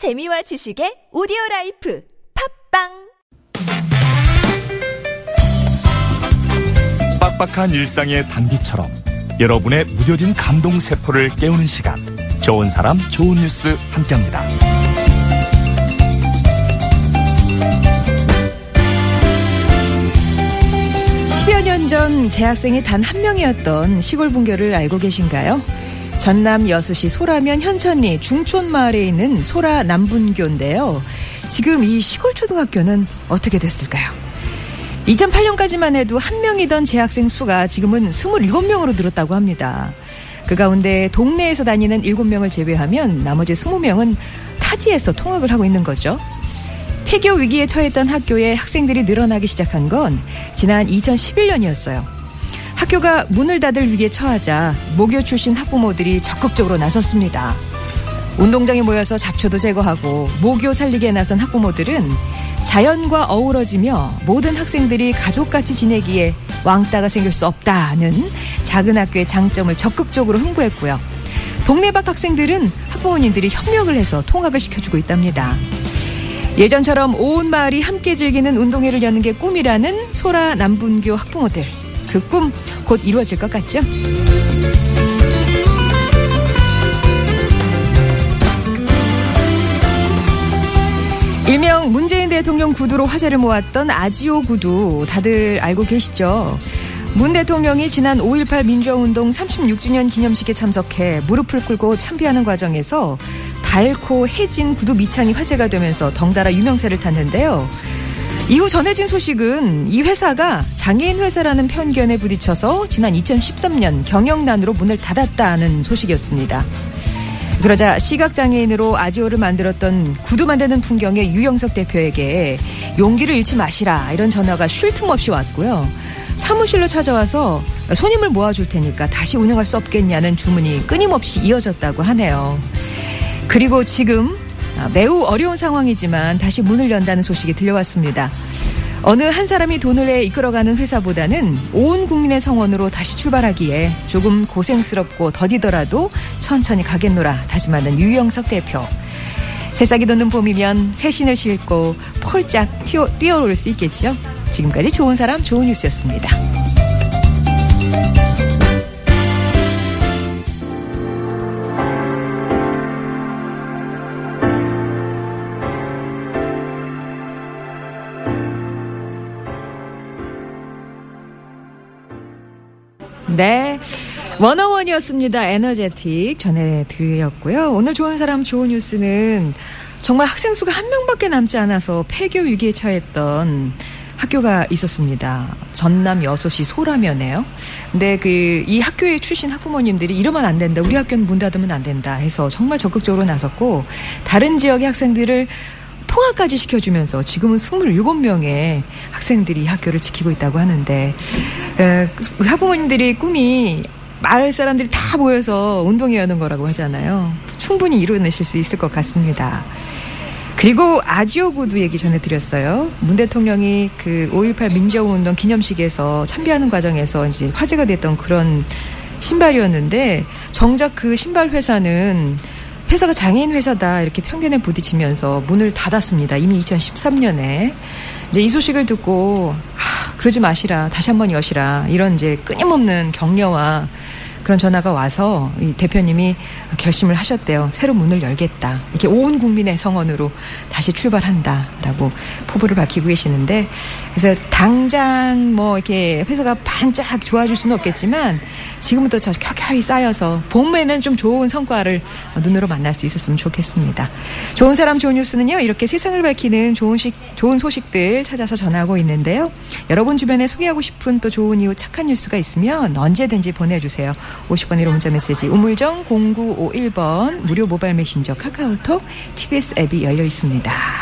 재미와 지식의 오디오 life 팟빵 빡빡한 일상의 단비처럼 여러분의 무뎌진 감동 세포를 깨우는 시간 좋은 사람 좋은 뉴스 함께합니다. 10여 년전 재학생이 단 한 명이었던 시골 분교를 알고 계신가요? 전남 여수시 소라면 현천리 중촌마을에 있는 소라 남분교인데요. 지금 이 시골 초등학교는 어떻게 됐을까요? 2008년까지만 해도 한 명이던 재학생 수가 지금은 27명으로 늘었다고 합니다. 그 가운데 동네에서 다니는 7명을 제외하면 나머지 20명은 타지에서 통학을 하고 있는 거죠. 폐교 위기에 처했던 학교에 학생들이 늘어나기 시작한 건 지난 2011년이었어요. 학교가 문을 닫을 위기에 처하자 모교 출신 학부모들이 적극적으로 나섰습니다. 운동장에 모여서 잡초도 제거하고 모교 살리기에 나선 학부모들은 자연과 어우러지며 모든 학생들이 가족같이 지내기에 왕따가 생길 수 없다는 작은 학교의 장점을 적극적으로 홍보했고요. 동네 밖 학생들은 학부모님들이 협력을 해서 통학을 시켜주고 있답니다. 예전처럼 온 마을이 함께 즐기는 운동회를 여는 게 꿈이라는 소라 남분교 학부모들. 그 꿈 곧 이루어질 것 같죠? 일명 문재인 대통령 구두로 화제를 모았던 아지오 구두 다들 알고 계시죠? 문 대통령이 지난 5.18 민주화운동 36주년 기념식에 참석해 무릎을 꿇고 참배하는 과정에서 닳고 해진 구두 밑창이 화제가 되면서 덩달아 유명세를 탔는데요. 이후 전해진 소식은 이 회사가 장애인 회사라는 편견에 부딪혀서 지난 2013년 경영난으로 문을 닫았다는 소식이었습니다. 그러자 시각장애인으로 아지오를 만들었던 구두 만드는 풍경의 유영석 대표에게 용기를 잃지 마시라 이런 전화가 쉴 틈 없이 왔고요. 사무실로 찾아와서 손님을 모아줄 테니까 다시 운영할 수 없겠냐는 주문이 끊임없이 이어졌다고 하네요. 그리고 지금 매우 어려운 상황이지만 다시 문을 연다는 소식이 들려왔습니다. 어느 한 사람이 돈을 내 이끌어가는 회사보다는 온 국민의 성원으로 다시 출발하기에 조금 고생스럽고 더디더라도 천천히 가겠노라 다짐하는 유영석 대표. 새싹이 돋는 봄이면 새 신을 싣고 폴짝 튀어, 뛰어올 수 있겠죠. 지금까지 좋은 사람 좋은 뉴스였습니다. 네. 원어원이었습니다. 에너제틱 전해드렸고요. 오늘 좋은 사람 좋은 뉴스는 정말 학생 수가 한 명밖에 남지 않아서 폐교 위기에 처했던 학교가 있었습니다. 전남 여수시 소라면에요. 근데 그 이 학교에 출신 학부모님들이 이러면 안 된다. 우리 학교는 문 닫으면 안 된다 해서 정말 적극적으로 나섰고 다른 지역의 학생들을 통화까지 시켜주면서 지금은 27명의 학생들이 학교를 지키고 있다고 하는데 에, 학부모님들이 꿈이 마을 사람들이 다 모여서 운동회 여는 거라고 하잖아요. 충분히 이뤄내실 수 있을 것 같습니다. 그리고 아지오 구두 얘기 전해드렸어요. 문 대통령이 그 5.18 민주화운동 기념식에서 참배하는 과정에서 이제 화제가 됐던 그런 신발이었는데 정작 그 신발 회사는 회사가 장애인 회사다 이렇게 편견에 부딪히면서 문을 닫았습니다. 이미 2013년에. 이제 이 소식을 듣고 하, 그러지 마시라. 다시 한번 여시라. 이런 이제 끊임없는 격려와 그런 전화가 와서 이 대표님이 결심을 하셨대요. 새로 문을 열겠다. 이렇게 온 국민의 성원으로 다시 출발한다라고 포부를 밝히고 계시는데 그래서 당장 뭐 이렇게 회사가 반짝 좋아질 수는 없겠지만 지금부터 저 켜켜이 쌓여서 봄에는 좀 좋은 성과를 눈으로 만날 수 있었으면 좋겠습니다. 좋은 사람 좋은 뉴스는요. 이렇게 세상을 밝히는 좋은 식 좋은 소식들 찾아서 전하고 있는데요. 여러분 주변에 소개하고 싶은 또 좋은 이유 착한 뉴스가 있으면 언제든지 보내주세요. 50번 1호 문자 메시지 우물정 0951번 무료 모바일 메신저 카카오톡 TBS 앱이 열려 있습니다.